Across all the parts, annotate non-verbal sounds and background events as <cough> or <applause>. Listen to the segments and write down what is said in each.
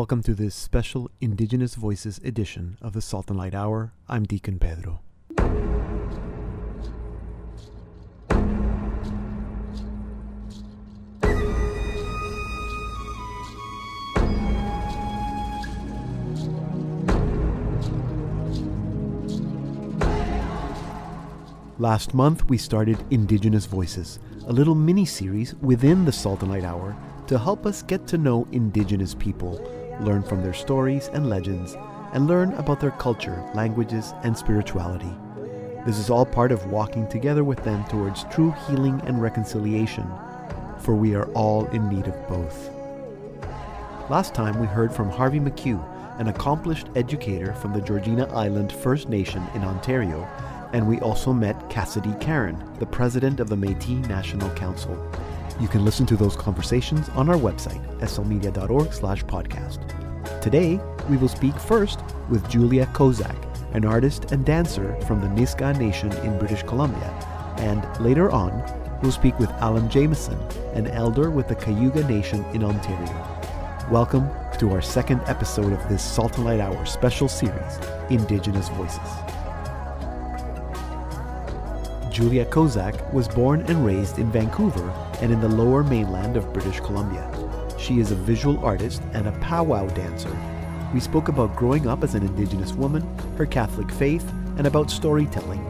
Welcome to this special Indigenous Voices edition of the Salt and Light Hour. I'm Deacon Pedro. Last month, we started Indigenous Voices, a little mini series within the Salt and Light Hour to help us get to know Indigenous people, learn from their stories and legends, and learn about their culture, languages, and spirituality. This is all part of walking together with them towards true healing and reconciliation, for we are all in need of both. Last time we heard from Harvey McCue, an accomplished educator from the Georgina Island First Nation in Ontario and we also met Cassidy Caron, the president of the Métis National Council. You can listen to those conversations on our website, slmedia.org slash podcast. Today, we will speak first with Julia Kozak, an artist and dancer from the Nisga'a Nation in British Columbia, and later on, we'll speak with Alan Jameson, an elder with the Cayuga Nation in Ontario. Welcome to our second episode of this Salt and Light Hour special series, Indigenous Voices. Julia Kozak was born and raised in Vancouver and in the lower mainland of British Columbia. She is a visual artist and a powwow dancer. We spoke about growing up as an Indigenous woman, her Catholic faith, and about storytelling.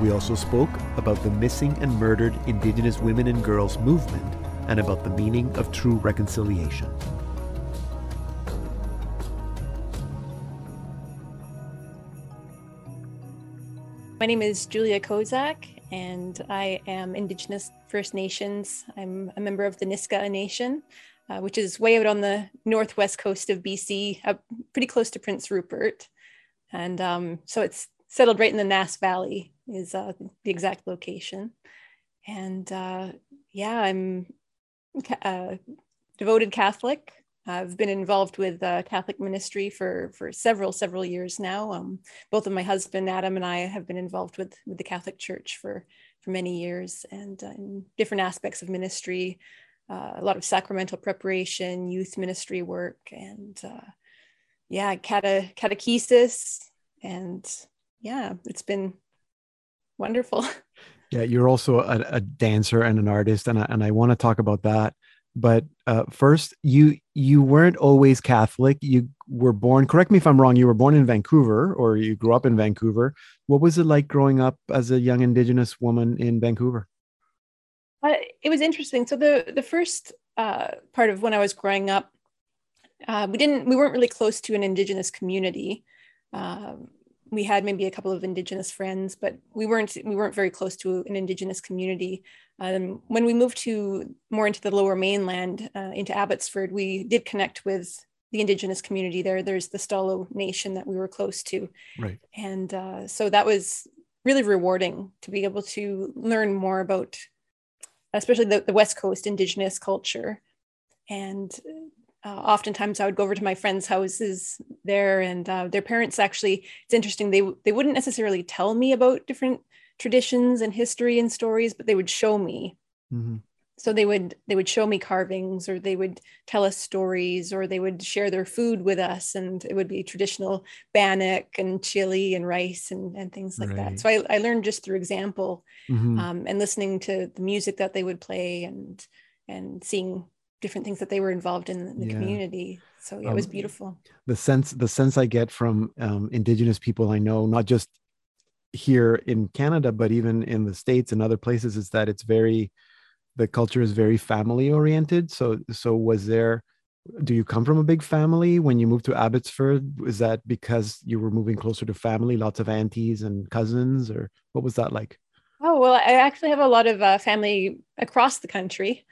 We also spoke about the missing and murdered Indigenous women and girls movement and about the meaning of true reconciliation. My name is Julia Kozak, and I am Indigenous First Nations. I'm a member of the Nisga'a Nation, uh, which is way out on the northwest coast of BC, uh, pretty close to Prince Rupert. And um, so it's settled right in the Nass Valley, is uh, the exact location. And uh, yeah, I'm a uh, devoted Catholic. I've been involved with uh, Catholic ministry for for several several years now. Um, both of my husband Adam and I have been involved with with the Catholic Church for for many years and uh, in different aspects of ministry. Uh, a lot of sacramental preparation, youth ministry work, and uh, yeah, cate- catechesis, and yeah, it's been wonderful. <laughs> Yeah, you're also a, a dancer and an artist, and I, and I want to talk about that but uh, first you you weren't always catholic. You were born correct me if i'm wrong you were born in vancouver or you grew up in vancouver. What was it like growing up as a young indigenous woman in vancouver? Uh, it was interesting. So the the first uh, part of when i was growing up uh, we didn't we weren't really close to an indigenous community. Um, we had maybe a couple of indigenous friends but we weren't we weren't very close to an indigenous community um, when we moved to more into the lower mainland uh, into abbotsford we did connect with the indigenous community there there's the Stó:lō nation that we were close to right and uh, so that was really rewarding to be able to learn more about especially the, the west coast indigenous culture and uh, oftentimes I would go over to my friends' houses there, and uh, their parents actually. It's interesting. They they wouldn't necessarily tell me about different traditions and history and stories, but they would show me. Mm-hmm. So they would they would show me carvings, or they would tell us stories, or they would share their food with us, and it would be traditional bannock and chili and rice and, and things like right. that. So I, I learned just through example, mm-hmm. um, and listening to the music that they would play, and and seeing different things that they were involved in, in the yeah. community so yeah, um, it was um, beautiful the sense the sense i get from um, indigenous people i know not just here in canada but even in the states and other places is that it's very the culture is very family oriented so so was there do you come from a big family when you moved to abbotsford is that because you were moving closer to family lots of aunties and cousins or what was that like Oh, well, I actually have a lot of uh, family across the country.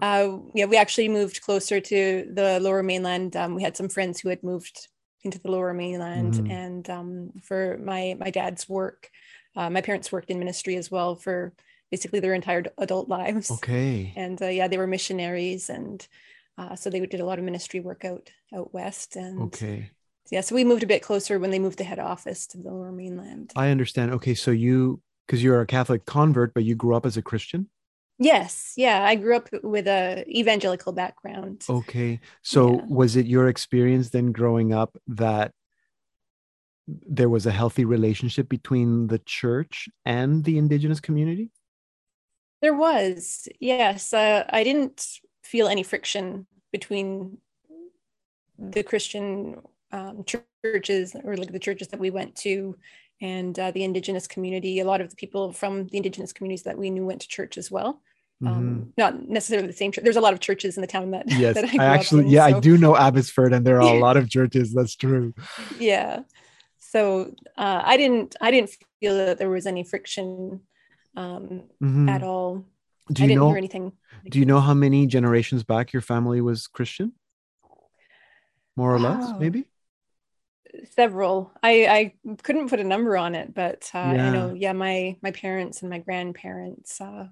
Uh, yeah, we actually moved closer to the lower mainland. Um, we had some friends who had moved into the lower mainland. Mm. And um, for my, my dad's work, uh, my parents worked in ministry as well for basically their entire adult lives. Okay. And uh, yeah, they were missionaries. And uh, so they did a lot of ministry work out, out west. And okay. Yeah, so we moved a bit closer when they moved the head office to the lower mainland. I understand. Okay, so you because you're a Catholic convert, but you grew up as a Christian? Yes, yeah, I grew up with a evangelical background. Okay. So Yeah. was it your experience then growing up that there was a healthy relationship between the church and the indigenous community? There was, yes. Uh, I didn't feel any friction between the Christian um, churches or like the churches that we went to and uh, the indigenous community. A lot of the people from the indigenous communities that we knew went to church as well. Um, Not necessarily the same church. There's a lot of churches in the town that, Mm-hmm. <laughs> Yes, that I, I, actually, in, yeah, I do know Abbotsford, and there are a <laughs> lot of churches. That's true. yeah so uh, i didn't i didn't feel that there was any friction um, Mhm. at all Do i you didn't know? hear anything Do you know how many generations back your family was Christian? More or less, Wow. maybe. Several i i couldn't put a number on it but uh, Yeah. i know yeah my my parents and my grandparents uh,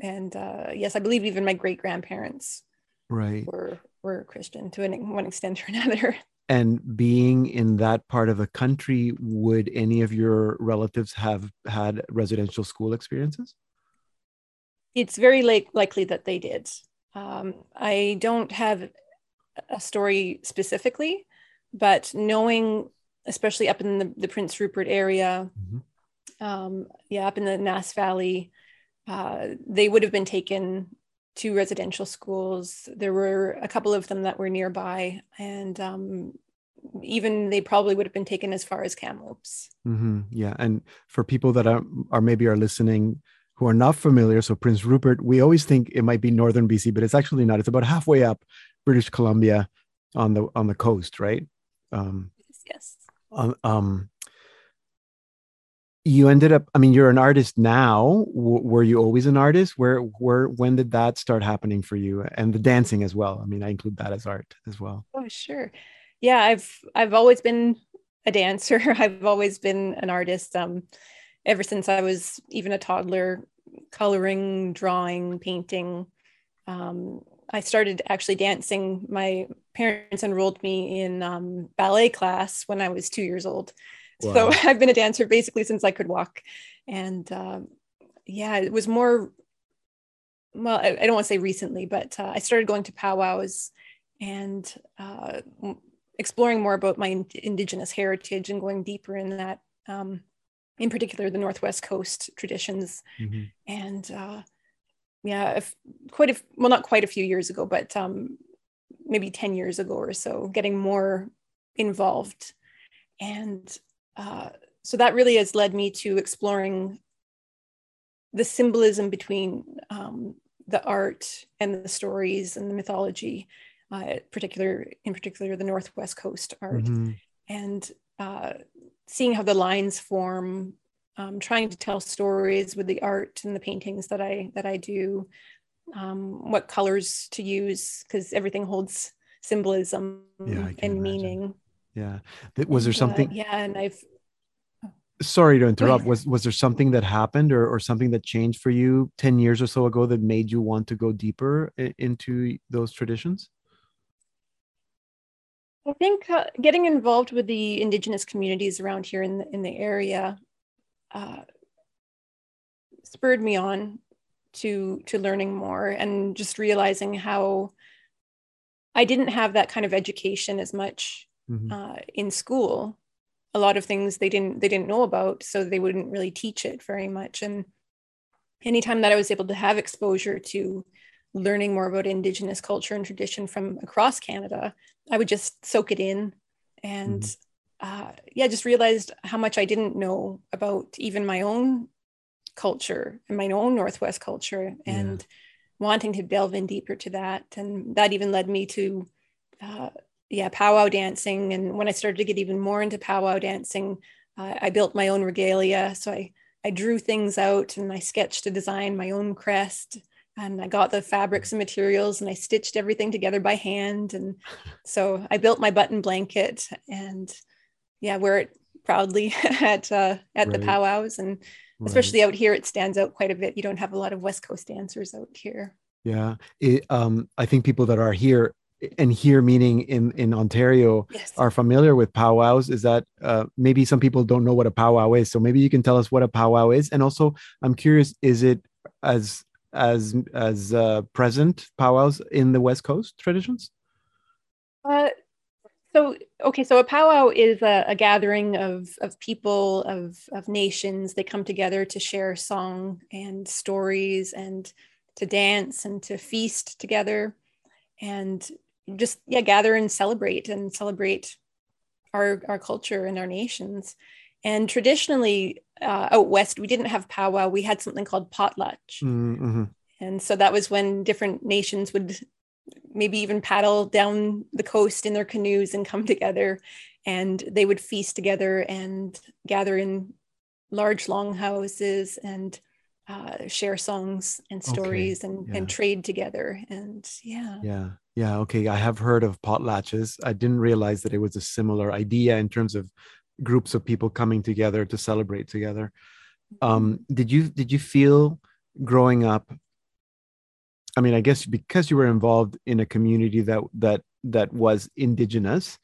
and uh, yes i believe even my great grandparents Right. were were christian to an, one extent or another <laughs> And being in that part of the country, would any of your relatives have had residential school experiences? it's very like, likely that they did. Um, I don't have a story specifically, but knowing, especially up in the, the Prince Rupert area, Mhm. um, yeah, up in the Nass Valley, uh, they would have been taken to residential schools. There were a couple of them that were nearby, and um, even they probably would have been taken as far as Kamloops. hmm Yeah, and for people that are, are maybe are listening who are not familiar, so Prince Rupert, we always think it might be northern BC, but it's actually not. It's about halfway up British Columbia on the on the coast, right? Um, Yes. um, um, you ended up. I mean, you're an artist now. W- were you always an artist? Where where when did that start happening for you? And the dancing as well. I mean, I include that as art as well. Oh, sure. Yeah, I've I've always been a dancer. <laughs> I've always been an artist. Um, ever since I was even a toddler, coloring, drawing, painting. Um, I started actually dancing. My parents enrolled me in um, ballet class when I was two years old. So <laughs> I've been a dancer basically since I could walk. And um, yeah, it was more, well, I, I don't want to say recently, but uh, I started going to powwows and uh, exploring more about my in- Indigenous heritage and going deeper in that, um, in particular, the Northwest Coast traditions. Mhm. And uh, yeah, if, quite a well, not quite a few years ago, but um, maybe 10 years ago or so, getting more involved. And uh, so that really has led me to exploring the symbolism between um, the art and the stories and the mythology, uh, particular in particular the Northwest Coast art, Mhm. and uh, seeing how the lines form, um, trying to tell stories with the art and the paintings that I that I do, um, what colors to use because everything holds symbolism Yeah, and imagine. meaning. Yeah. Was there uh, something? yeah, and I've sorry to interrupt was was there something that happened or, or something that changed for you 10 years or so ago that made you want to go deeper into those traditions I think uh, getting involved with the indigenous communities around here in the, in the area uh, spurred me on to to learning more and just realizing how I didn't have that kind of education as much Mhm. uh, in school. A lot of things they didn't they didn't know about, so they wouldn't really teach it very much. And anytime that I was able to have exposure to learning more about Indigenous culture and tradition from across Canada, I would just soak it in, and uh, yeah, just realized how much I didn't know about even my own culture and my own Northwest culture, Yeah. and wanting to delve in deeper to that, and that even led me to. Uh, yeah, powwow dancing. And when I started to get even more into powwow dancing, uh, I built my own regalia. So I, I drew things out and I sketched to design my own crest. And I got the fabrics and materials and I stitched everything together by hand. And <laughs> so I built my button blanket and yeah, wear it proudly <laughs> at uh, at the powwows. And Right. especially out here, it stands out quite a bit. You don't have a lot of West Coast dancers out here. yeah it, um i think people that are here and here meaning in in ontario Yes. are familiar with powwows is that uh, maybe some people don't know what a powwow is so maybe you can tell us what a powwow is and also i'm curious is it as as as uh, present powwows in the West Coast traditions? Uh, so okay, so a powwow is a, a, gathering of of people of of nations. They come together to share song and stories and to dance and to feast together and just yeah gather and celebrate and celebrate our our culture and our nations. And traditionally, uh, out west, we didn't have powwow. We had something called potlatch. Mm-hmm. And so that was when different nations would maybe even paddle down the coast in their canoes and come <laughs> together. And they would feast together and gather in large longhouses and uh, share songs and stories okay. and, yeah. and trade together. And yeah. Yeah. Yeah. Okay. I have heard of potlatches. I didn't realize that it was a similar idea in terms of groups of people coming together to celebrate together. Um, mm-hmm. did you did you feel growing up i mean i guess because you were involved in a community that that that was indigenous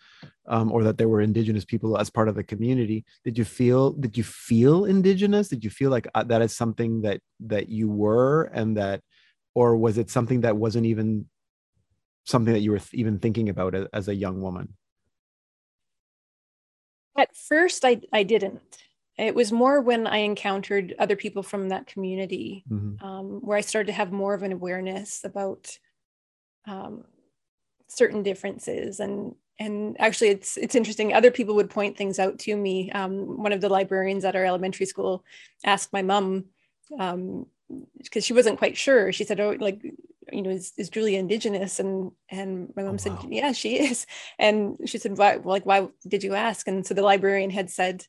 um, or that there were indigenous people as part of the community did you feel did you feel indigenous did you feel like uh, that is something that that you were and that or was it something that wasn't even something that you were even thinking about as a young woman at first, I, I didn't. It was more when I encountered other people from that community mm-hmm. um, where I started to have more of an awareness about um, certain differences and and actually it's it's interesting other people would point things out to me um, one of the librarians at our elementary school asked my mom because um, she wasn't quite sure she said oh like you know, is, is Julia indigenous? And and my mom oh, said, wow. yeah, she is. And she said, why, like, why did you ask? And so the librarian had said,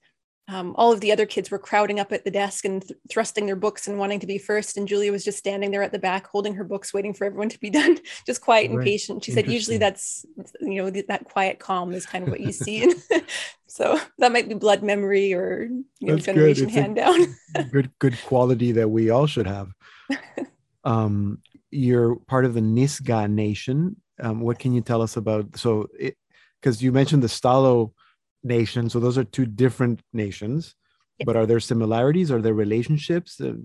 um, all of the other kids were crowding up at the desk and th- thrusting their books and wanting to be first. And Julia was just standing there at the back, holding her books, waiting for everyone to be <laughs> done, just quiet and patient. She said, usually that's, you know, that quiet calm is kind of what you see. <laughs> so that might be blood memory or you know, generation hand down. <laughs> good, good quality that we all should have. Um, you're part of the Nisga'a Nation. Um, what can you tell us about? So, because you mentioned the Stó:lō Nation, so those are two different nations. But are there similarities? Are there relationships? Uh,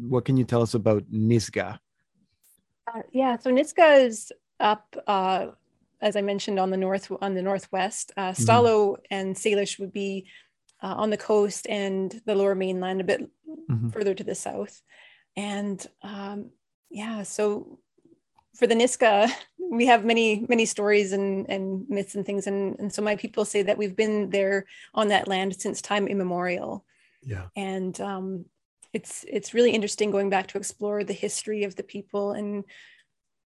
what can you tell us about Nisga'a? Uh, yeah, so Nisga'a is up, uh, as I mentioned, on the north on the northwest. Uh. Stó:lō mm-hmm. and Salish would be uh, on the coast and the lower mainland, a bit mm-hmm. further to the south. And um, yeah, so for the Nisga'a, we have many, many stories and, and myths and things. And, and so my people say that we've been there on that land since time immemorial. Yeah. And um, it's it's really interesting going back to explore the history of the people and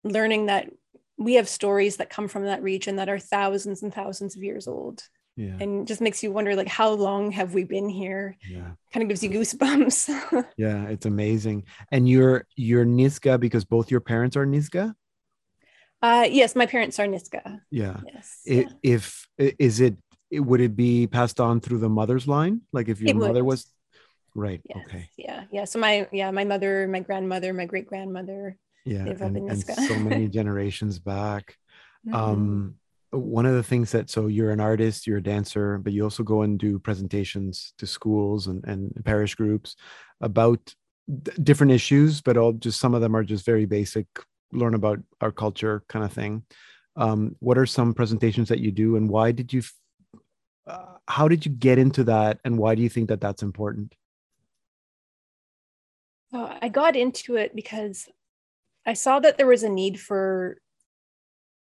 learning that we have stories that come from that region that are thousands and thousands of years old yeah. and just makes you wonder like how long have we been here? Yeah. Kind of gives you goosebumps. <laughs> Yeah it's amazing. And you're you're nisga'a because both your parents are nisga'a uh yes my parents are nisga'a yeah. Yes. It, yeah. if is it would it be passed on through the mother's line? Like if your it mother would. was right yes. okay. Yeah yeah. So my yeah my mother my grandmother my great grandmother yeah and, and so many <laughs> generations back. Mm-hmm. um one of the things that so you're an artist you're a dancer but you also go and do presentations to schools and, and parish groups about d- different issues but all just some of them are just very basic learn about our culture kind of thing. Um, what are some presentations that you do and why did you uh, how did you get into that and why do you think that that's important? Well, i got into it because i saw that there was a need for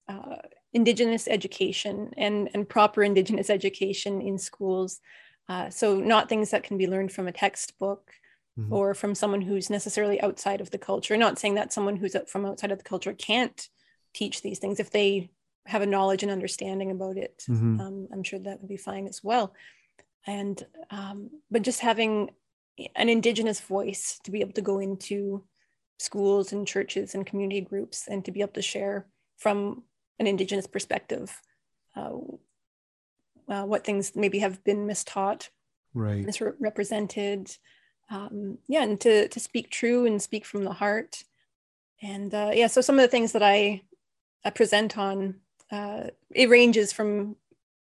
uh, indigenous education and, and proper indigenous education in schools. Uh, so not things that can be learned from a textbook mm-hmm. or from someone who's necessarily outside of the culture. Not saying that someone who's from outside of the culture can't teach these things if they have a knowledge and understanding about it. Mm-hmm. Um, I'm sure that would be fine as well. And um, but just having an indigenous voice to be able to go into schools and churches and community groups and to be able to share from an indigenous perspective uh, uh, what things maybe have been mistaught right. misrepresented um, yeah and to to speak true and speak from the heart. And uh, yeah so some of the things that i, I present on uh, it ranges from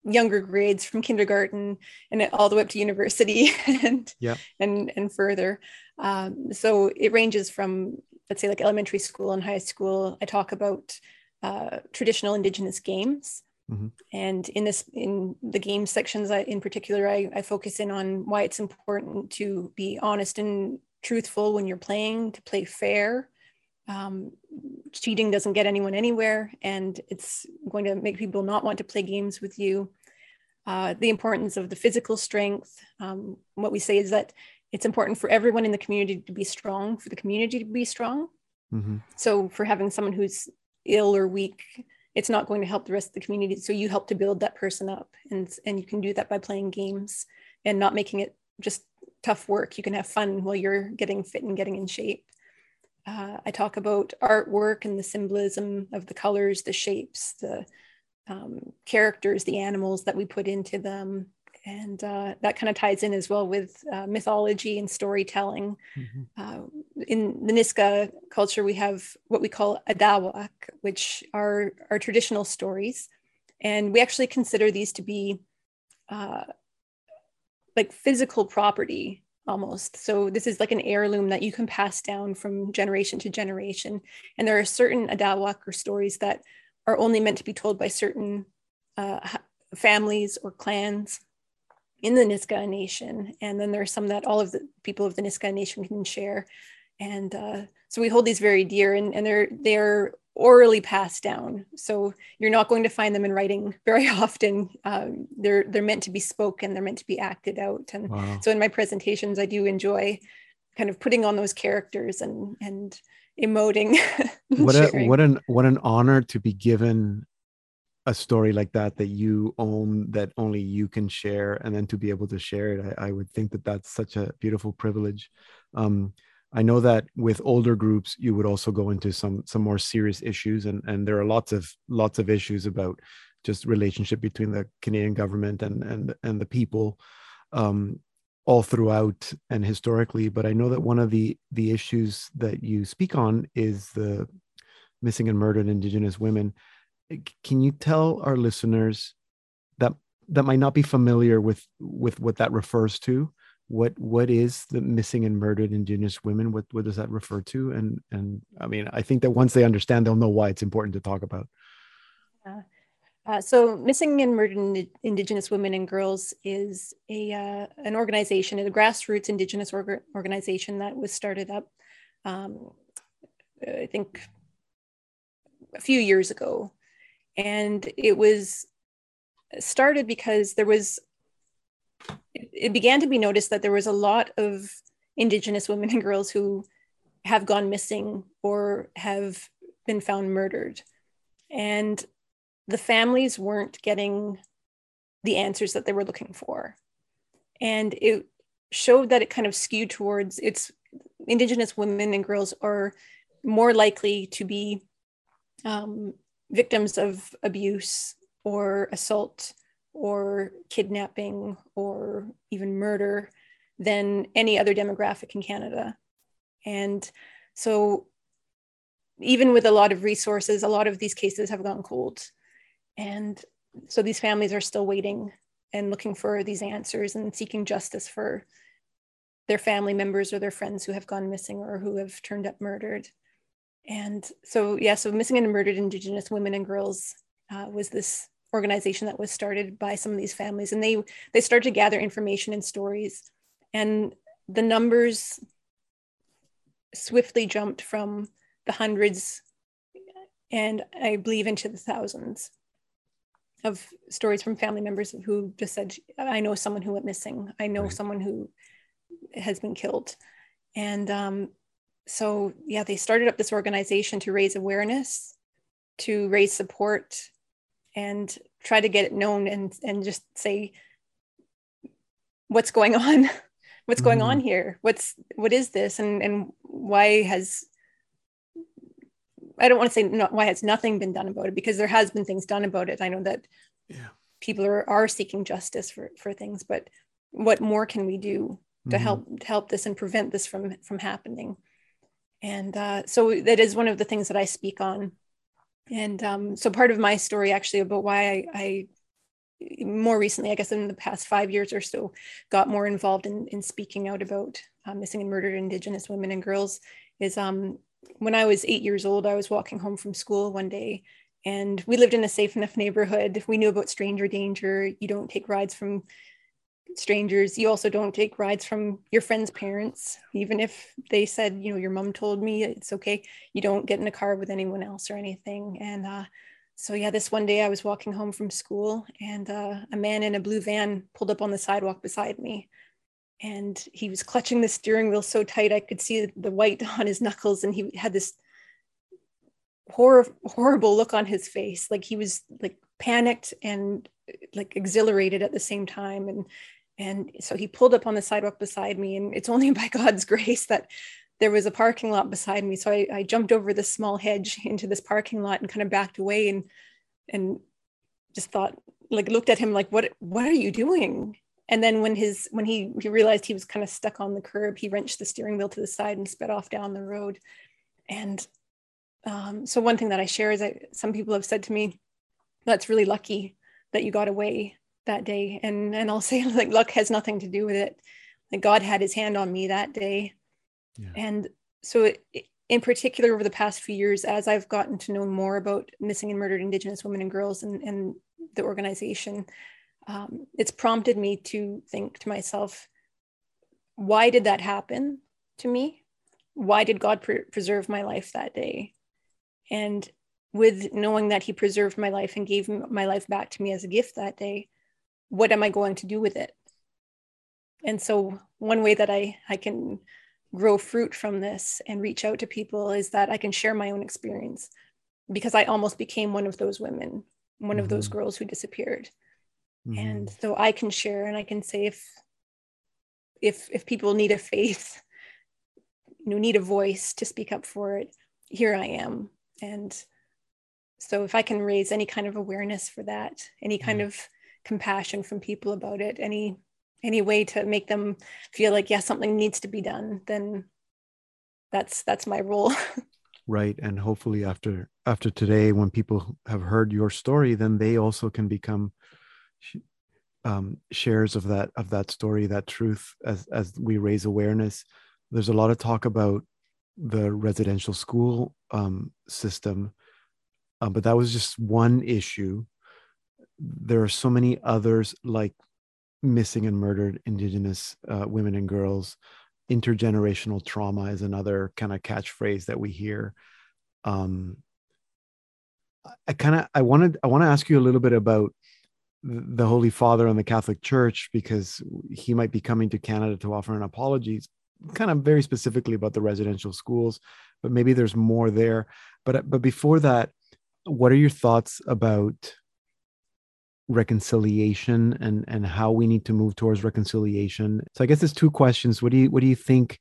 younger grades from kindergarten and all the way up to university <laughs> and yeah. and and further. Um, so it ranges from let's say like elementary school and high school, I talk about uh, traditional Indigenous games. Mm-hmm. And in this, in the game sections, I, in particular, I, I focus in on why it's important to be honest and truthful when you're playing, to play fair. Um, cheating doesn't get anyone anywhere, and it's going to make people not want to play games with you. Uh, the importance of the physical strength. Um, what we say is that it's important for everyone in the community to be strong, for the community to be strong. Mm-hmm. So, for having someone who's ill or weak, it's not going to help the rest of the community. So, you help to build that person up, and and you can do that by playing games and not making it just tough work. You can have fun while you're getting fit and getting in shape. Uh, I talk about artwork and the symbolism of the colors, the shapes, the um, characters, the animals that we put into them. And uh, that kind of ties in as well with uh, mythology and storytelling. Mm-hmm. Uh, in the Nisga'a culture, we have what we call adaawak, which are, are traditional stories. And we actually consider these to be uh, like physical property almost. So this is like an heirloom that you can pass down from generation to generation. And there are certain adaawak or stories that are only meant to be told by certain uh, families or clans in the Nisga'a Nation. And then there are some that all of the people of the Nisga'a Nation can share. And uh, so we hold these very dear and, and they're, they're orally passed down. So you're not going to find them in writing very <laughs> often. Um, they're, they're meant to be spoken, they're meant to be acted out. And wow. so in my presentations, I do enjoy kind of putting on those characters and, and emoting. <laughs> what a what an what an honor to be given a story like that that you own that only you can share and then to be able to share it i, I would think that that's such a beautiful privilege. Um, i know that with older groups you would also go into some some more serious issues and and there are lots of lots of issues about just relationship between the canadian government and and and the people um, all throughout and historically but i know that one of the the issues that you speak on is the missing and murdered indigenous women can you tell our listeners that that might not be familiar with with what that refers to? What what is the missing and murdered indigenous women? What what does that refer to? And and i mean i think that once they understand they'll know why it's important to talk about. Yeah. Uh, so, Missing and Murdered Indigenous Women and Girls is a uh, an organization, a grassroots Indigenous org- organization that was started up, um, I think, a few years ago, and it was started because there was. It began to be noticed that there was a lot of Indigenous women and girls who have gone missing or have been found murdered, and the families weren't getting the answers that they were looking for. And it showed that it kind of skewed towards its Indigenous women and girls are more likely to be um, victims of abuse or assault or kidnapping or even murder than any other demographic in Canada. And so, even with a lot of resources, a lot of these cases have gone cold. And so these families are still waiting and looking for these answers and seeking justice for their family members or their friends who have gone missing or who have turned up murdered. And so, yeah, so Missing and Murdered Indigenous Women and Girls uh, was this organization that was started by some of these families, and they they started to gather information and stories, and the numbers swiftly jumped from the hundreds, and I believe into the thousands of stories from family members who just said, I know someone who went missing. I know right. someone who has been killed. And um, so, yeah, they started up this organization to raise awareness, to raise support, and try to get it known and, and just say, what's going on? <laughs> what's going mm-hmm. on here? What's what is this? And and why has I don't want to say no, why has nothing been done about it because there has been things done about it. I know that yeah. people are, are seeking justice for, for things, but what more can we do to mm-hmm. help to help this and prevent this from from happening? And uh, so that is one of the things that I speak on. And um, so part of my story actually about why I, I more recently, I guess in the past five years or so, got more involved in, in speaking out about uh, missing and murdered Indigenous women and girls is um, when I was eight years old, I was walking home from school one day and we lived in a safe enough neighborhood. We knew about stranger danger. You don't take rides from strangers. You also don't take rides from your friends' parents, even if they said, you know, your mom told me it's okay. You don't get in a car with anyone else or anything. And uh, so, yeah, this one day I was walking home from school and uh, a man in a blue van pulled up on the sidewalk beside me. And he was clutching the steering wheel so tight I could see the white <laughs> on his knuckles. And he had this horror, horrible look on his face. Like he was like panicked and like exhilarated at the same time. And and so he pulled up on the sidewalk beside me. And it's only <laughs> by God's grace that there was a parking lot beside me. So I, I jumped over this small hedge <laughs> into this parking lot and kind of backed away and and just thought like looked at him like what what are you doing? And then when his when he, he realized he was kind of stuck on the curb, he wrenched the steering wheel to the side and sped off down the road. And um, so one thing that I share is that some people have said to me, "That's really lucky that you got away that day," and and I'll say <laughs> like luck has nothing to do with it. Like God had His hand on me that day, yeah. and so it, in particular over the past few years, as I've gotten to know more about missing and murdered Indigenous women and girls and, and the organization, um, it's prompted me to think to myself, why did that happen to me? Why did God pre- preserve my life that day? And with knowing that he preserved my life and gave my life back to me as a gift that day, what am I going to do with it? And so one way that I, I can grow fruit from this and reach out to people is that I can share my own experience because I almost became one of those women, one mm-hmm. of those mm-hmm. girls who disappeared. Mm-hmm. And so I can share and I can say if if if people need a faith, you know, need a voice to speak up for it, here I am and so if i can raise any kind of awareness for that any kind mm. of compassion from people about it any any way to make them feel like yeah something needs to be done then that's that's my role <laughs> right and hopefully after after today when people have heard your story then they also can become um, shares of that of that story that truth as as we raise awareness there's a lot of talk about the residential school um, system, uh, but that was just one issue. There are so many others like missing and murdered Indigenous uh, women and girls. Intergenerational trauma is another kind of catchphrase that we hear. Um, I kind of I wanted I want to ask you a little bit about the Holy Father and the Catholic Church because he might be coming to Canada to offer an apology kind of very specifically about the residential schools, but maybe there's more there. But but before that, what are your thoughts about reconciliation and and how we need to move towards reconciliation? So I guess there's two questions. What do you what do you think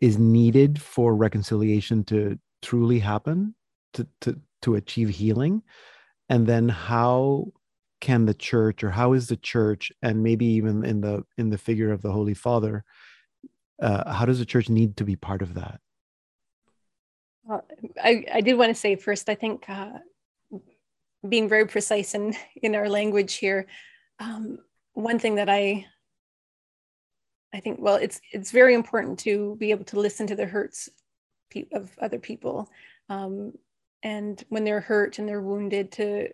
is needed for reconciliation to truly happen to to to achieve healing? And then how can the church or how is the church and maybe even in the in the figure of the holy father uh, how does the church need to be part of that well, I, I did want to say first i think uh, being very precise in in our language here. Um, one thing that i i think well it's it's very important to be able to listen to the hurts of other people. Um, and when they're hurt and they're wounded to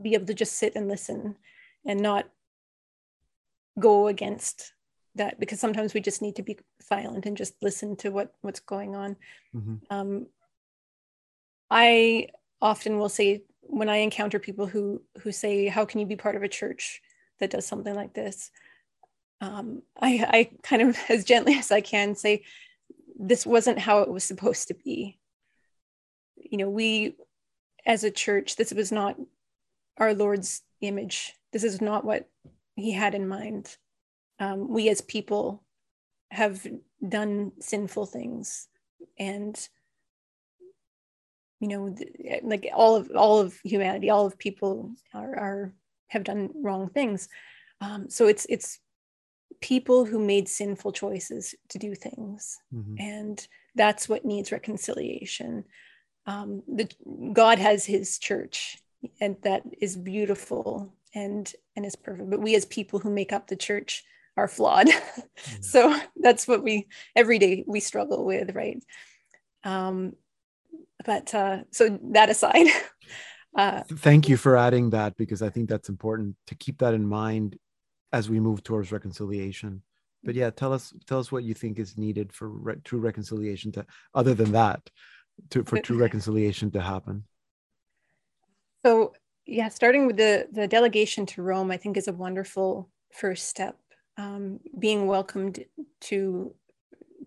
be able to just sit and listen and not go against that because sometimes we just need to be silent and just listen to what what's going on. Mm-hmm. um, i often will say when i encounter people who who say how can you be part of a church that does something like this? Um, I, I kind of <laughs> as gently as i can say this wasn't how it was supposed to be. You know we as a church this was not our lord's image. This is not what he had in mind. Um, we as people have done sinful things and you know like all of all of humanity all of people are, are have done wrong things um, so it's it's people who made sinful choices to do things mm-hmm. and that's what needs reconciliation um, the god has his church and that is beautiful and and is perfect but we as people who make up the church are flawed. <laughs> So that's what we every day we struggle with, right? Um, but uh, so that aside, <laughs> uh, thank you for adding that because I think that's important to keep that in mind as we move towards reconciliation. But yeah, tell us tell us what you think is needed for re- true reconciliation to other than that to for true reconciliation to happen. So yeah, starting with the the delegation to Rome, I think is a wonderful first step. Um, being welcomed to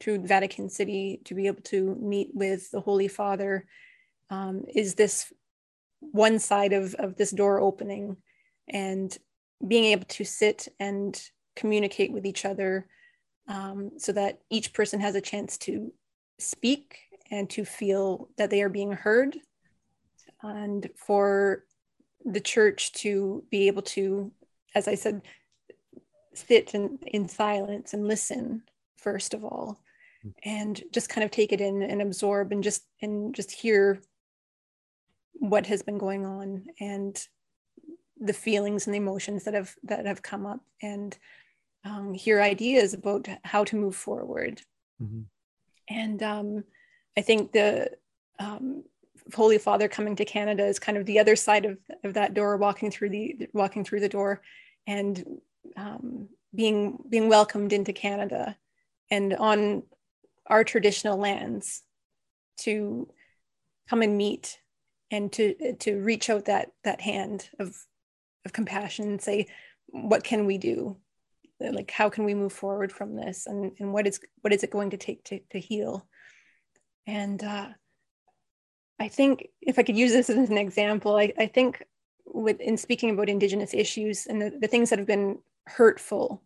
to Vatican City to be able to meet with the Holy Father um, is this one side of, of this door opening and being able to sit and communicate with each other um, so that each person has a chance to speak and to feel that they are being heard. And for the church to be able to as i said sit in, in silence and listen first of all and just kind of take it in and absorb and just and just hear what has been going on and the feelings and the emotions that have that have come up and um, hear ideas about how to move forward mm-hmm. and um, i think the um, holy father coming to canada is kind of the other side of, of that door walking through the walking through the door and um, being being welcomed into canada and on our traditional lands to come and meet and to to reach out that that hand of of compassion and say what can we do? Like how can we move forward from this? And and what is what is it going to take to, to heal? And uh, i think if i could use this as an example i, I think with in speaking about indigenous issues and the, the things that have been hurtful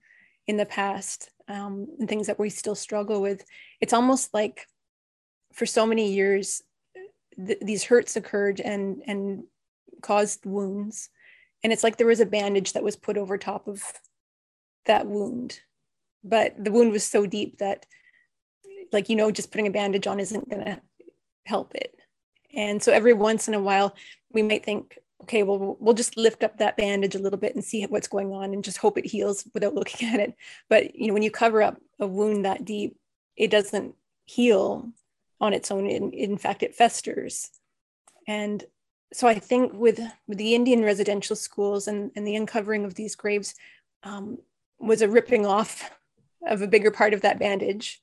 in the past um, and things that we still struggle with it's almost like for so many years th- these hurts occurred and and caused wounds. And it's like there was a bandage that was put over top of that wound but the wound was so deep that like you know just putting a bandage on isn't going to help it. And so every once in a while we might think okay, well, we'll just lift up that bandage a little bit and see what's going on and just hope it heals without <laughs> looking at it. But, you know, when you cover up a wound that deep, it doesn't heal on its own. In, in fact, it festers. And so I think with, with the Indian residential schools and, and the uncovering of these graves um, was a ripping off of a bigger part of that bandage.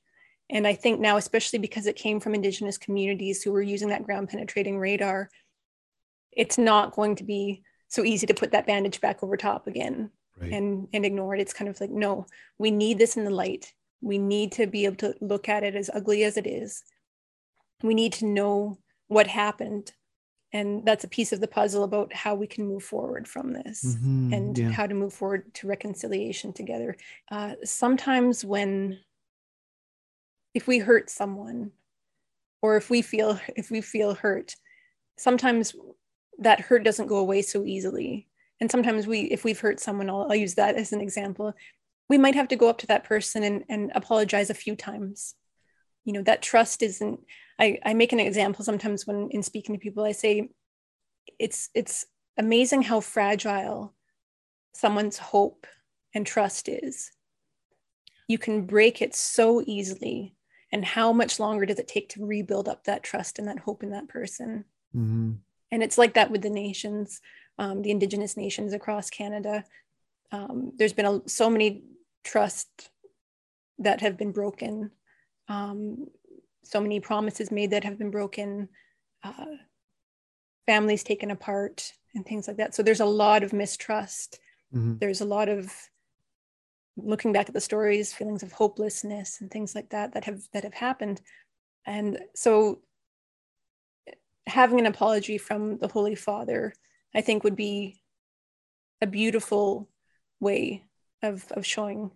And I think now, especially because it came from Indigenous communities who were using that ground penetrating radar, it's not going to be so easy to put that bandage back over top again right. and and ignore it. It's kind of like no we need this in the light. We need to be able to look at it as ugly as it is. We need to know what happened. And that's a piece of the puzzle about how we can move forward from this mm-hmm, and yeah. how to move forward to reconciliation together. Uh, sometimes when if we hurt someone or if we feel if we feel hurt sometimes that hurt doesn't go away so easily. And sometimes we if we've hurt someone I'll, I'll, use that as an example. We might have to go up to that person and, and apologize a few times. You know that trust isn't I, I make an example sometimes when in speaking to people i say it's it's amazing how fragile someone's hope and trust is. You can break it so easily. And how much longer does it take to rebuild up that trust and that hope in that person? Mm-hmm and it's like that with the nations um, the indigenous nations across canada. Um, there's been a, so many trusts that have been broken. Um, so many promises made that have been broken. Uh, families taken apart and things like that. So there's a lot of mistrust. Mm-hmm. there's a lot of looking back at the stories feelings of hopelessness and things like that that have that have happened. And so having an apology from the Holy Father, I think would be a beautiful way of, of showing,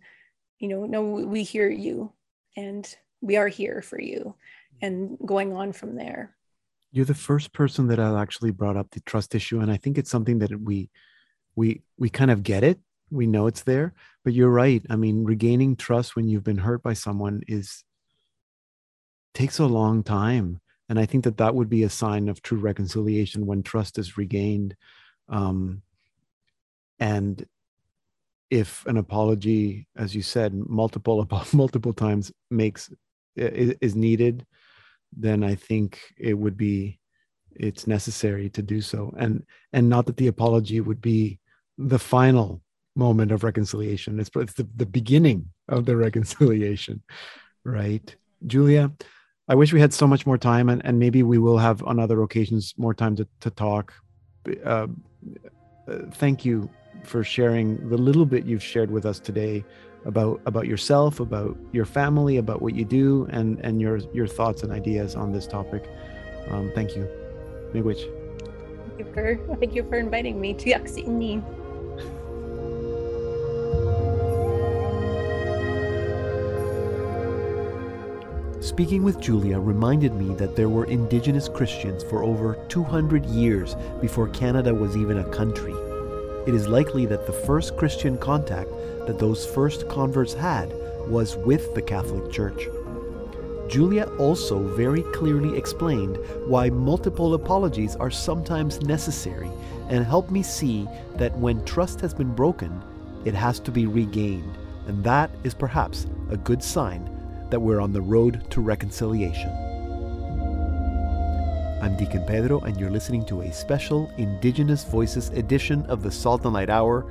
you know, no, we hear you and we are here for you and going on from there. You're the first person that I actually brought up the trust issue. And I think it's something that we, we, we kind of get it. We know it's there, but you're right. I mean, regaining trust when you've been hurt by someone is takes a long time and i think that that would be a sign of true reconciliation when trust is regained. Um, and if an apology as you said multiple <laughs> multiple times makes is, needed then I think it would be it's necessary to do so. And and not that the apology would be the final moment of reconciliation. It's, it's the, the beginning of the <laughs> reconciliation right? Julia i wish we had so much more time and, and maybe we will have on other occasions more time to, to talk uh, uh, thank you for sharing the little bit you've shared with us today about about yourself about your family about what you do and and your your thoughts and ideas on this topic um, thank you Miigwech. Thank you for thank you for inviting me to Yaksini. Speaking with Julia reminded me that there were Indigenous Christians for over 200 years before Canada was even a country. It is likely that the first Christian contact that those first converts had was with the Catholic Church. Julia also very clearly explained why multiple apologies are sometimes necessary and helped me see that when trust has been broken, it has to be regained. And that is perhaps a good sign that we're on the road to reconciliation. I'm Deacon Pedro, and you're listening to a special Indigenous Voices edition of the Salt and Light Hour.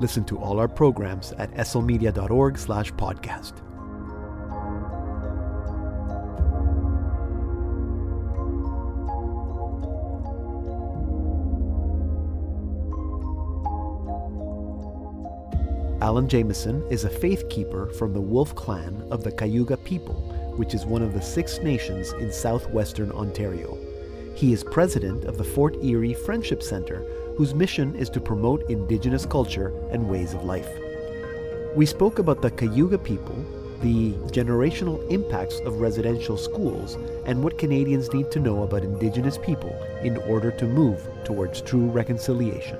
Listen to all our programs at slmedia.org slash podcast. Alan Jameson is a faith keeper from the Wolf Clan of the Cayuga people, which is one of the six nations in southwestern Ontario. He is president of the Fort Erie Friendship Center, whose mission is to promote Indigenous culture and ways of life. We spoke about the Cayuga people, the generational impacts of residential schools, and what Canadians need to know about Indigenous people in order to move towards true reconciliation.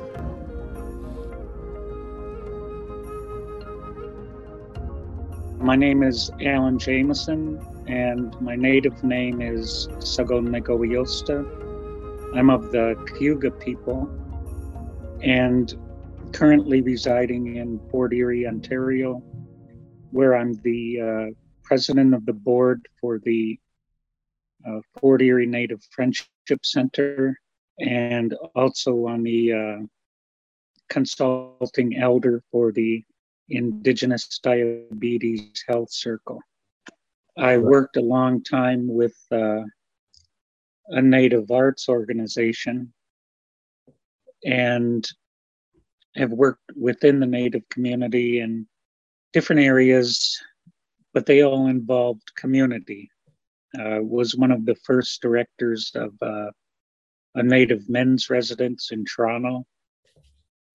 My name is Alan Jameson, and my native name is Sagonegoyosta. I'm of the Cayuga people and currently residing in Fort Erie, Ontario, where I'm the uh, president of the board for the uh, Fort Erie Native Friendship Center and also on the uh, consulting elder for the Indigenous Diabetes Health Circle. I worked a long time with uh, a Native arts organization and have worked within the Native community in different areas, but they all involved community. Uh, was one of the first directors of uh, a Native men's residence in Toronto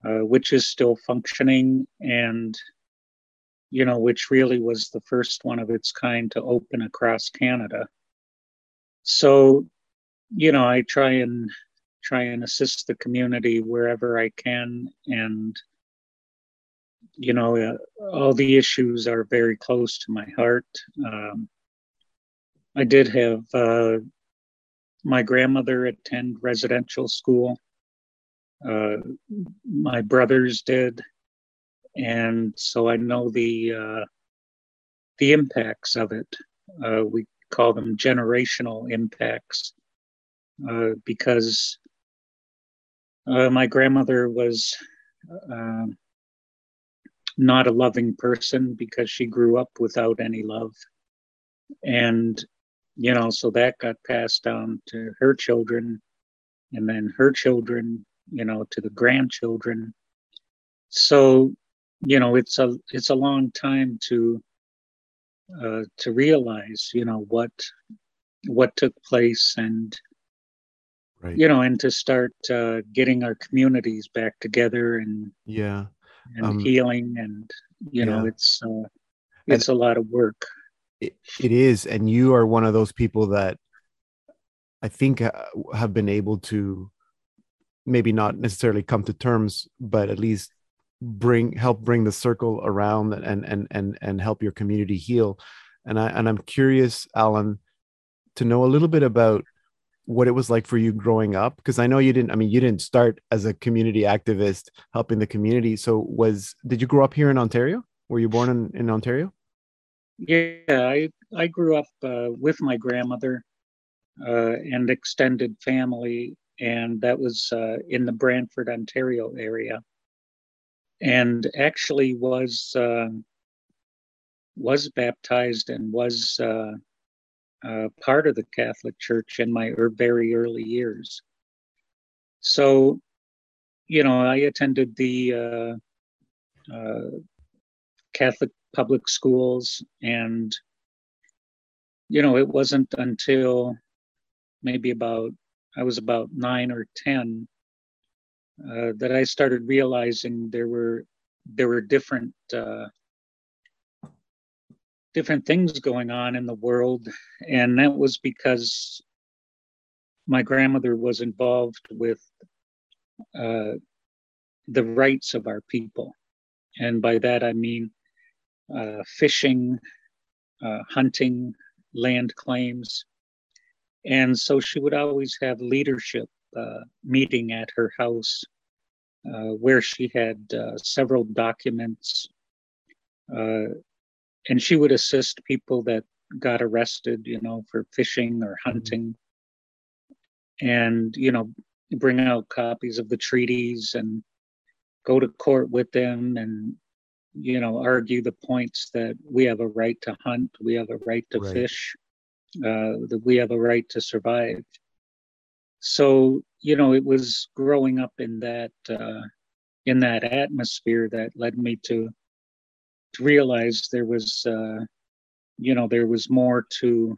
uh, which is still functioning and you know which really was the first one of its kind to open across canada. So you know i try and try and assist the community wherever i can and you know uh, all the issues are very close to my heart. Um, i did have uh, my grandmother attend residential school uh, my brothers did, and so I know the uh, the impacts of it. Uh, we call them generational impacts uh, because uh, my grandmother was uh, not a loving person because she grew up without any love, and you know, so that got passed down to her children, and then her children you know, to the grandchildren. So, you know, it's a it's a long time to uh, to realize, you know, what what took place and right. you know, and to start uh, getting our communities back together and yeah, and um, healing and you know, it's uh, it's and a lot of work. It, it is, and you are one of those people that I think uh, have been able to maybe not necessarily come to terms but at least bring help bring the circle around and and and and help your community heal. And i and i'm curious alan to know a little bit about what it was like for you growing up because i know you didn't i mean you didn't start as a community activist helping the community. So was did you grow up here in ontario? Were you born in, in ontario? Yeah i i grew up uh, with my grandmother uh, and extended family, and that was uh, in the Brantford, Ontario area, and actually was uh, was baptized and was uh, uh, part of the Catholic Church in my er, very early years. So, you know, I attended the uh, Catholic public schools and you know, it wasn't until maybe about I was about nine or ten uh, that I started realizing there were there were different uh, different things going on in the world, and that was because my grandmother was involved with uh, the rights of our people, and by that I mean uh, fishing, uh, hunting, land claims. And so she would always have leadership uh, meeting at her house uh, where she had uh, several documents. Uh, and she would assist people that got arrested, you know, for fishing or mm-hmm. hunting. And, you know, bring out copies of the treaties and go to court with them and you know, argue the points that we have a right to hunt, we have a right to right. fish, uh, that we have a right to survive. So, you know, it was growing up in that uh, in that atmosphere that led me to to realize there was, uh, you know, there was more to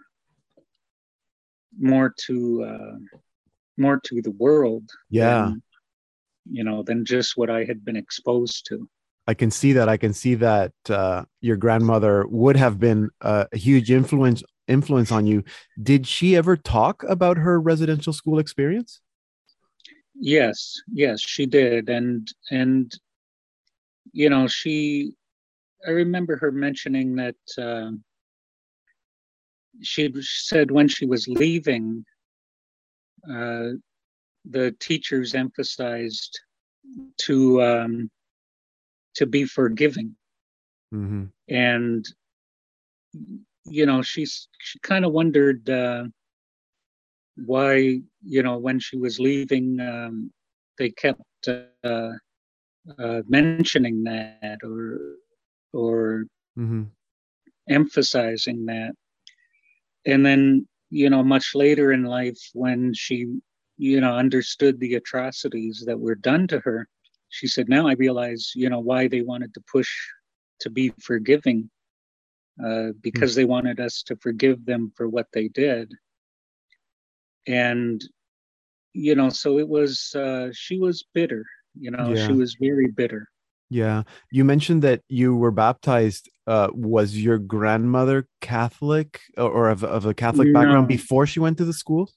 more to uh, more to the world. Yeah. Than, you know, than just what I had been exposed to. I can see that. I can see that uh, your grandmother would have been a, a huge influence influence on you. Did she ever talk about her residential school experience? Yes, yes, she did, and and you know she. I remember her mentioning that uh, she said when she was leaving, uh, the teachers emphasized to um, to be forgiving. Mm-hmm. And you know, she's she kind of wondered uh, why, you know, when she was leaving, um, they kept uh, uh, mentioning that or or mm-hmm. emphasizing that. And then, you know, much later in life, when she, you know, understood the atrocities that were done to her, she said, now I realize, you know, why they wanted to push to be forgiving, uh, because mm they wanted us to forgive them for what they did. And, you know, so it was, uh, she was bitter, you know, yeah. she was very bitter. Yeah. You mentioned that you were baptized. Uh, was your grandmother Catholic or, or of, of a Catholic background before she went to the school?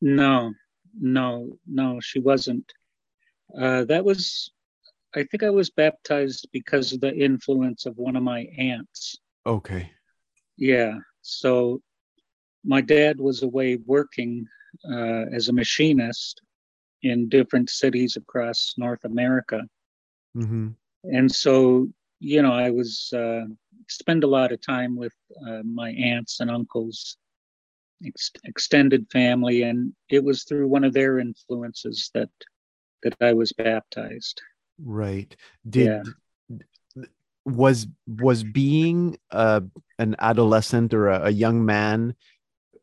No, no, no, she wasn't. Uh, that was, I think I was baptized because of the influence of one of my aunts. Okay. Yeah. So my dad was away working uh, as a machinist in different cities across North America. Mm-hmm. And so, you know, I was uh, spend a lot of time with uh, my aunts and uncles, ex- extended family, and it was through one of their influences that that I was baptized. Right. Did yeah. Was was being a, an adolescent or a, a, young man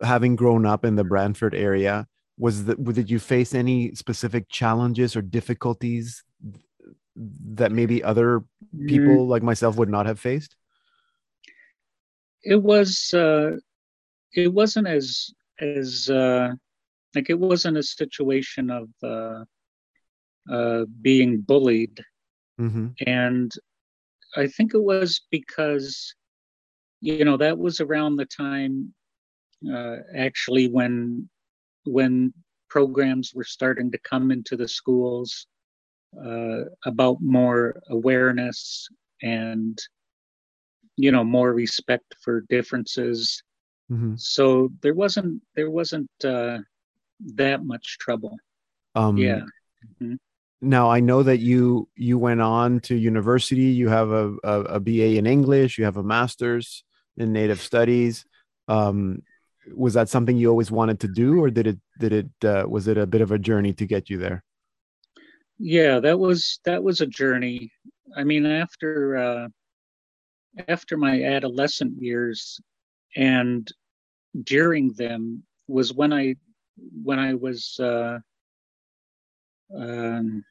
having grown up in the Brantford area was that did you face any specific challenges or difficulties that maybe other people mm. like myself would not have faced? It was uh it wasn't as as uh like it wasn't a situation of uh uh, being bullied. Mm-hmm. And I think it was because, you know, that was around the time uh, actually when when programs were starting to come into the schools uh, about more awareness and you know more respect for differences. Mm-hmm. so there wasn't there wasn't uh, that much trouble. Um, yeah. Mm-hmm now i know that you you went on to university you have a, a, a ba in english you have a master's in native studies um, was that something you always wanted to do, or did it did it uh, was it a bit of a journey to get you there? Yeah, that was that was a journey. I mean, after uh, after my adolescent years, and during them was when I when I was uh, um,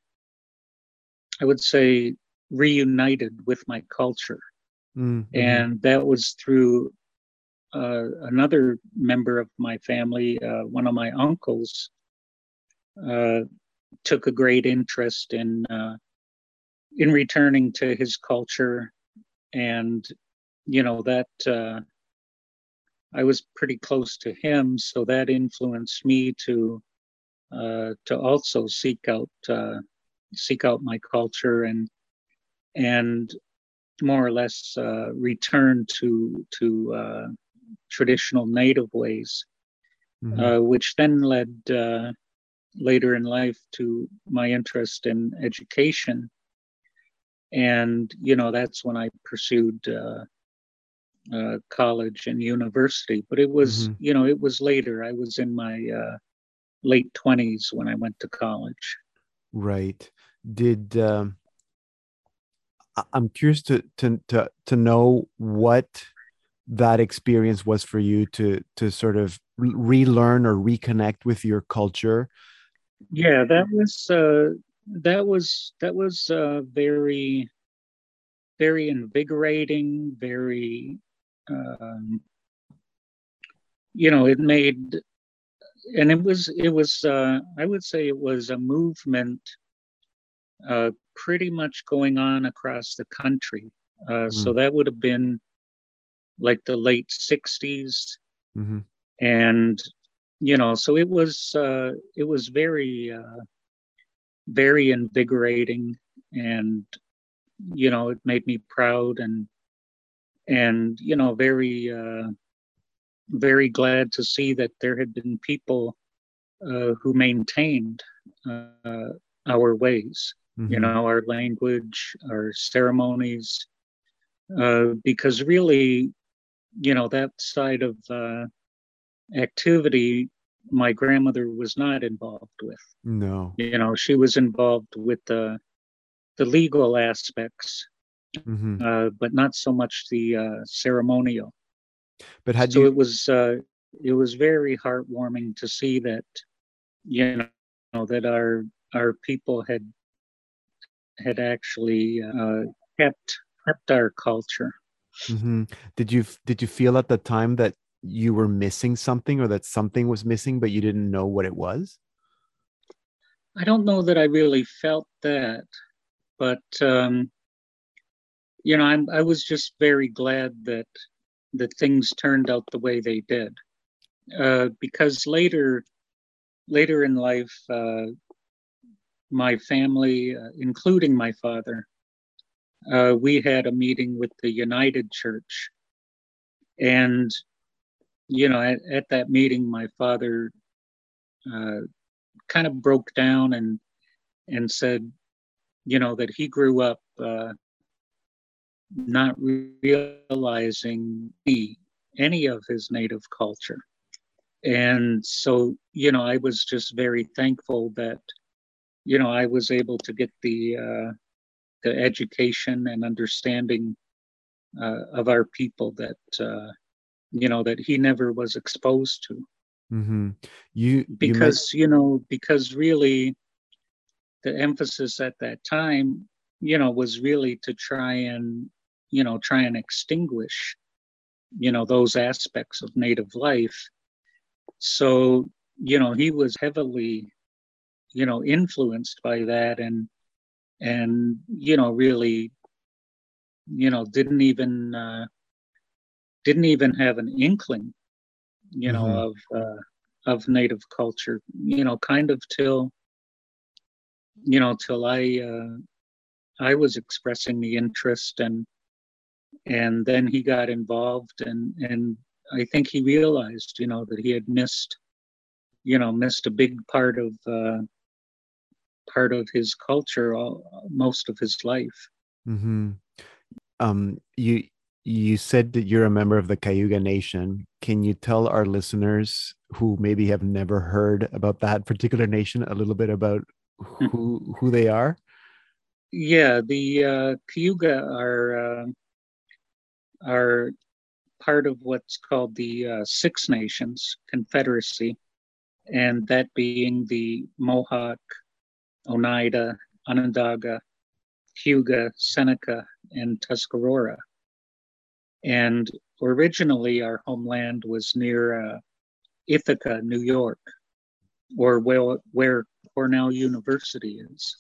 I would say reunited with my culture, mm-hmm. and that was through uh, another member of my family, uh, one of my uncles, uh, took a great interest in uh, in returning to his culture, and you know that uh, I was pretty close to him, so that influenced me to to also seek out seek out my culture and and more or less return to to traditional native ways, mm-hmm. uh, which then led uh, later in life to my interest in education. And, you know, that's when I pursued uh, uh college and university. But it was, mm-hmm. you know, it was later. I was in my uh, late 20s when I went to college. Right. Did. Um... I'm curious to to to to know what that experience was for you to to sort of relearn or reconnect with your culture yeah that was uh that was that was uh very very invigorating very um you know it made and it was it was uh i would say it was a movement uh pretty much going on across the country uh mm. so that would have been like the late 60s mm-hmm. and you know so it was uh it was very uh very invigorating and you know it made me proud and and you know very uh very glad to see that there had been people uh, who maintained uh, our ways mm-hmm. you know our language our ceremonies uh, because really you know that side of uh, activity my grandmother was not involved with no you know she was involved with the the legal aspects mm-hmm. uh, but not so much the uh, ceremonial but had so you it was uh, it was very heartwarming to see that you know that our our people had had actually uh, kept kept our culture Mm-hmm. Did you did you feel at the time that you were missing something or that something was missing, but you didn't know what it was? I don't know that I really felt that, but um, you know, I'm, I was just very glad that that things turned out the way they did, uh, because later, later in life, uh, my family, uh, including my father, uh, we had a meeting with the United Church. And, you know, at, at that meeting, my father uh, kind of broke down and and said, you know, that he grew up uh, not realizing any, any of his native culture. And so, you know, I was just very thankful that, you know, I was able to get the uh, the education and understanding uh, of our people that uh, you know that he never was exposed to. Mm-hmm. You because you, you know because really the emphasis at that time you know was really to try and you know try and extinguish you know those aspects of native life so you know he was heavily you know influenced by that and and you know really you know didn't even uh, didn't even have an inkling you know mm-hmm. of uh, of native culture you know kind of till you know till i uh, i was expressing the interest and and then he got involved and and i think he realized you know that he had missed you know missed a big part of uh, part of his culture all, most of his life. Mm-hmm. Um, you you said that you're a member of the Cayuga Nation, can you tell our listeners who maybe have never heard about that particular nation a little bit about hmm. who who they are? Yeah, the uh, Cayuga are uh, are part of what's called the uh, Six Nations Confederacy, and that being the Mohawk, Oneida, Onondaga, Cayuga, Seneca, and Tuscarora. And originally, our homeland was near uh, Ithaca, New York, or where, where Cornell University is.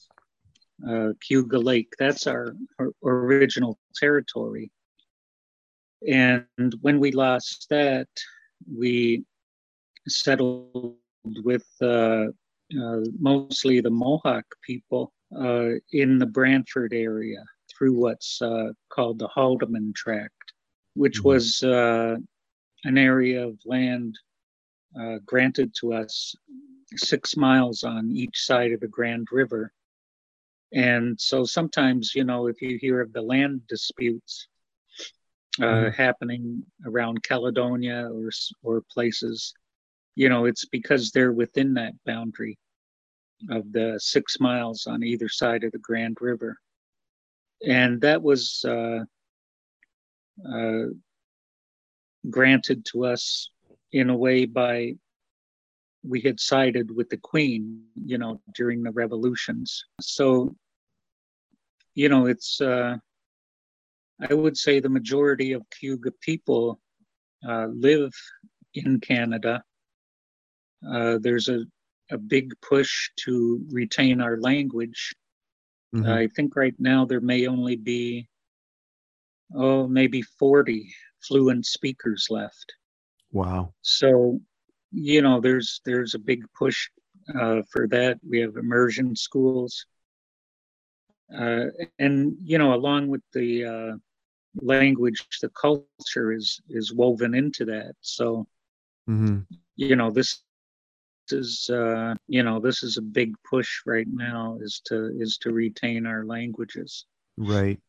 Uh, Cayuga Lake, that's our, our original territory. And when we lost that, we settled with uh, uh, mostly the Mohawk people uh, in the Brantford area through what's uh, called the Haldimand Tract, which mm-hmm. was uh, an area of land uh, granted to us six miles on each side of the Grand River. And so sometimes, you know, if you hear of the land disputes uh, mm-hmm. happening around Caledonia or or places, you know, it's because they're within that boundary of the six miles on either side of the Grand River. And that was uh, uh, granted to us in a way by we had sided with the Queen, you know, during the revolutions. So, you know, it's, uh, I would say the majority of Cayuga people uh, live in Canada. Uh, there's a a big push to retain our language. Mm-hmm. I think right now there may only be, oh, maybe 40 fluent speakers left. Wow. So, you know, there's there's a big push uh, for that. We have immersion schools, uh, and you know, along with the uh, language, the culture is is woven into that. So, mm-hmm. you know, this is uh, you know this is a big push right now is to is to retain our languages right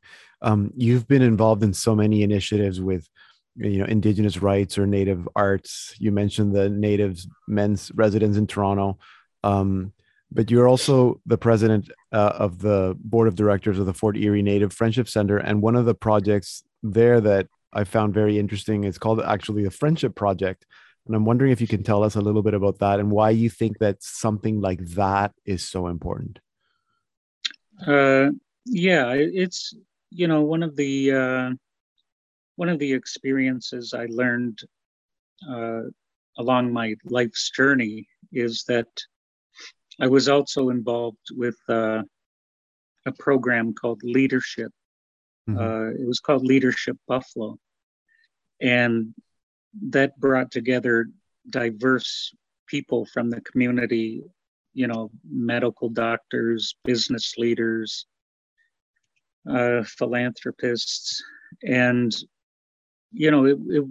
um, you've been involved in so many initiatives with you know indigenous rights or native arts you mentioned the natives men's residence in toronto um, but you're also the president uh, of the board of directors of the fort erie native friendship center and one of the projects there that i found very interesting is called actually the friendship project and I'm wondering if you can tell us a little bit about that and why you think that something like that is so important. Uh, yeah, it's you know one of the uh, one of the experiences I learned uh, along my life's journey is that I was also involved with uh, a program called Leadership. Mm-hmm. Uh, it was called Leadership Buffalo, and that brought together diverse people from the community, you know, medical doctors, business leaders, uh, philanthropists, and you know, it, it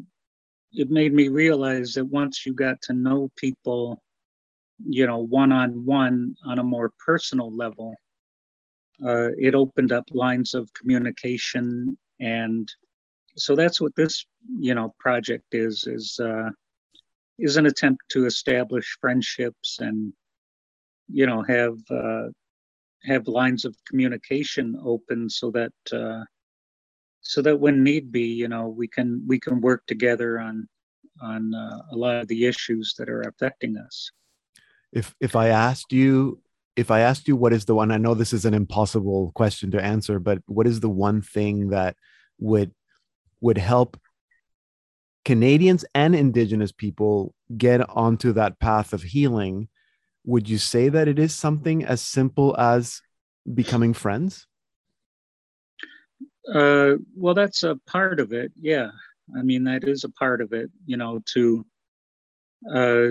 it made me realize that once you got to know people, you know, one on one on a more personal level, uh, it opened up lines of communication and so that's what this you know project is is uh, is an attempt to establish friendships and you know have uh, have lines of communication open so that uh, so that when need be you know we can we can work together on on uh, a lot of the issues that are affecting us if if i asked you if i asked you what is the one i know this is an impossible question to answer but what is the one thing that would would help Canadians and Indigenous people get onto that path of healing, would you say that it is something as simple as becoming friends? Uh, well, that's a part of it. Yeah. I mean, that is a part of it, you know, to, uh,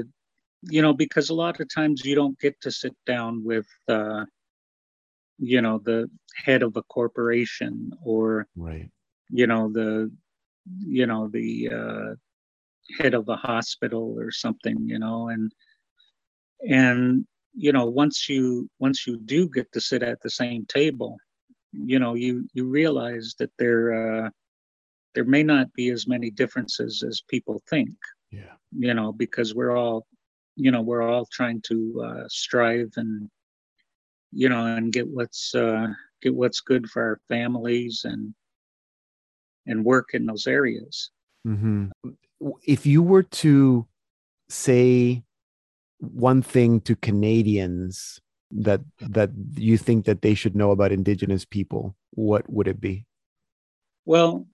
you know, because a lot of times you don't get to sit down with, uh, you know, the head of a corporation or, right you know the you know the uh, head of a hospital or something you know and and you know once you once you do get to sit at the same table you know you you realize that there uh, there may not be as many differences as people think Yeah. You know, because we're all, you know, we're all trying to uh, strive and, you know, and get what's uh, get what's good for our families and and work in those areas. Mm-hmm. If you were to say one thing to Canadians that that you think that they should know about Indigenous people, what would it be? Well,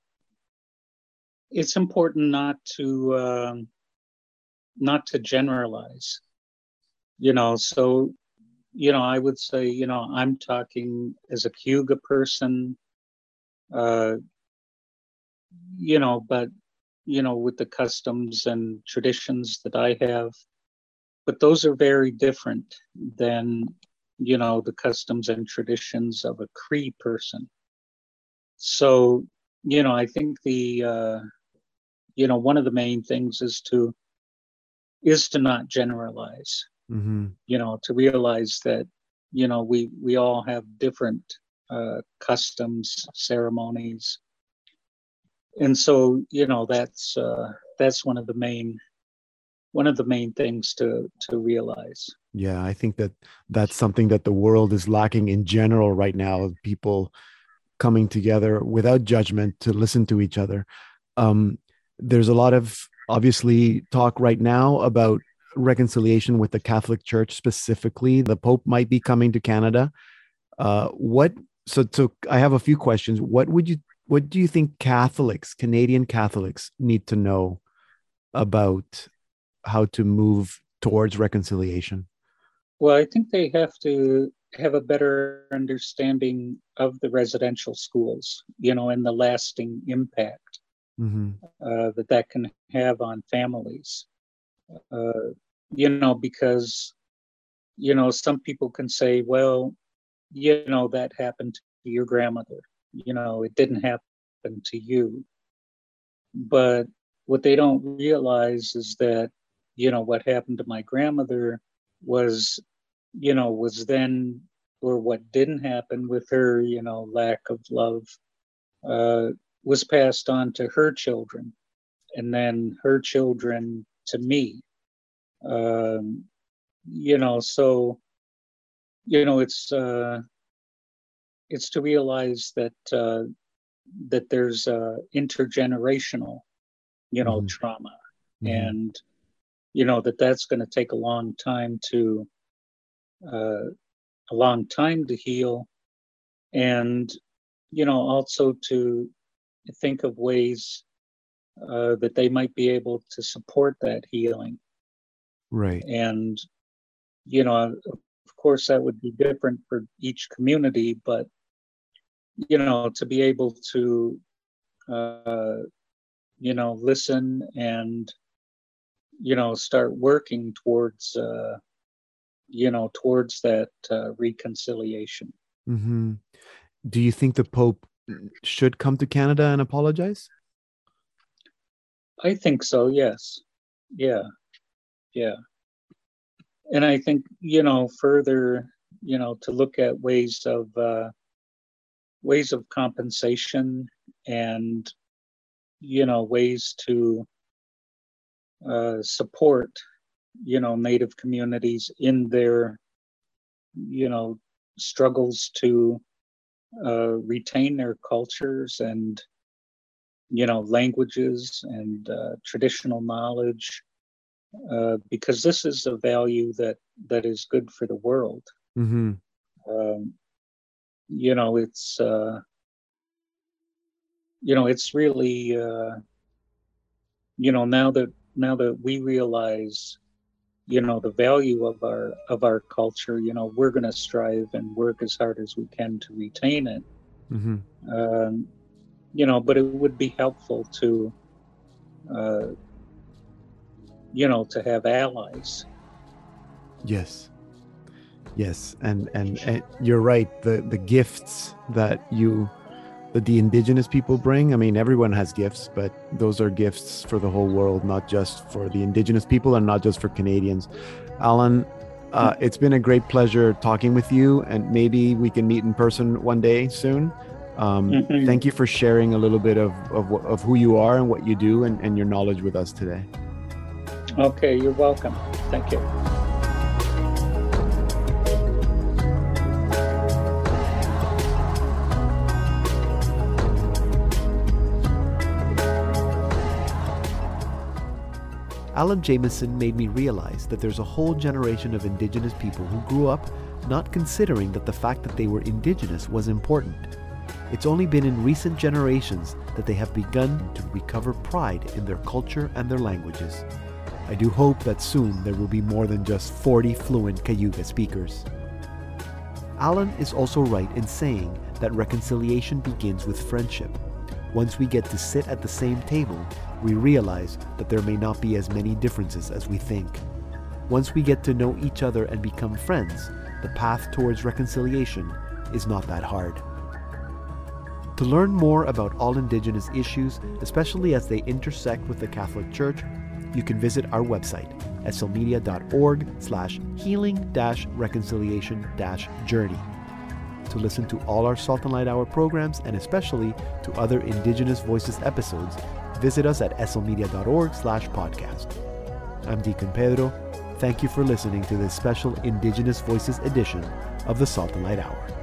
it's important not to um, not to generalize. You know, so you know, I would say, you know, I'm talking as a Cayuga person, uh, you know, but you know, with the customs and traditions that I have, but those are very different than you know the customs and traditions of a Cree person. So, you know, I think the uh, you know one of the main things is to is to not generalize mm-hmm. you know to realize that you know we we all have different uh, customs ceremonies. And so you know that's uh, that's one of the main one of the main things to to realize. Yeah i think that that's something that the world is lacking in general right now people coming together without judgment to listen to each other. Um, there's a lot of obviously talk right now about reconciliation with the Catholic Church specifically. The Pope might be coming to Canada. Uh, what? So, so I have a few questions. What would you? What do you think Catholics, Canadian Catholics, need to know about how to move towards reconciliation? Well, I think they have to have a better understanding of the residential schools, you know, and the lasting impact mm-hmm. uh, that that can have on families. Uh, you know, because, you know, some people can say, well, you know, that happened to your grandmother. You know, it didn't happen to you. But what they don't realize is that, you know, what happened to my grandmother was, you know, was then, or what didn't happen with her, you know, lack of love, uh, was passed on to her children and then her children to me. Um, you know, so, you know, it's, uh, it's to realize that, uh, that there's uh, intergenerational, you know, mm-hmm. trauma mm-hmm. and, you know, that that's going to take a long time to, uh, a long time to heal and you know also to think of ways uh, that they might be able to support that healing. Right. And, you know, of course, that would be different for each community, but, you know, to be able to, uh, you know, listen and, you know, start working towards, uh, you know, towards that uh, reconciliation. Mm-hmm. Do you think the Pope should come to Canada and apologize? I think so, yes. Yeah. Yeah. And I think, you know, further, you know, to look at ways of uh, ways of compensation and you know ways to uh, support you know native communities in their you know struggles to uh, retain their cultures and you know languages and uh, traditional knowledge uh, because this is a value that that is good for the world mm-hmm. um, you know it's uh, you know it's really uh, you know now that now that we realize you know the value of our of our culture you know we're going to strive and work as hard as we can to retain it. Mm-hmm. um, you know but it would be helpful to uh, you know to have allies. Yes. Yes and, and and you're right the the gifts that you that the indigenous people bring. I mean, everyone has gifts, but those are gifts for the whole world, not just for the indigenous people and not just for Canadians. Alan, uh, it's been a great pleasure talking with you, and maybe we can meet in person one day soon. Um, mm-hmm. Thank you for sharing a little bit of, of, of who you are and what you do and, and your knowledge with us today. Okay, you're welcome. Thank you. Alan Jameson made me realize that there's a whole generation of Indigenous people who grew up not considering that the fact that they were Indigenous was important. It's only been in recent generations that they have begun to recover pride in their culture and their languages. I do hope that soon there will be more than just 40 fluent Cayuga speakers. Alan is also right in saying that reconciliation begins with friendship. Once we get to sit at the same table, we realize that there may not be as many differences as we think. Once we get to know each other and become friends, the path towards reconciliation is not that hard. To learn more about all Indigenous issues, especially as they intersect with the Catholic Church, you can visit our website, slmedia.org slash healing reconciliation journey. To listen to all our Salt and Light Hour programs and especially to other Indigenous Voices episodes, visit us at slmedia.org slash podcast. I'm Deacon Pedro. Thank you for listening to this special Indigenous Voices edition of the Salt and Light Hour.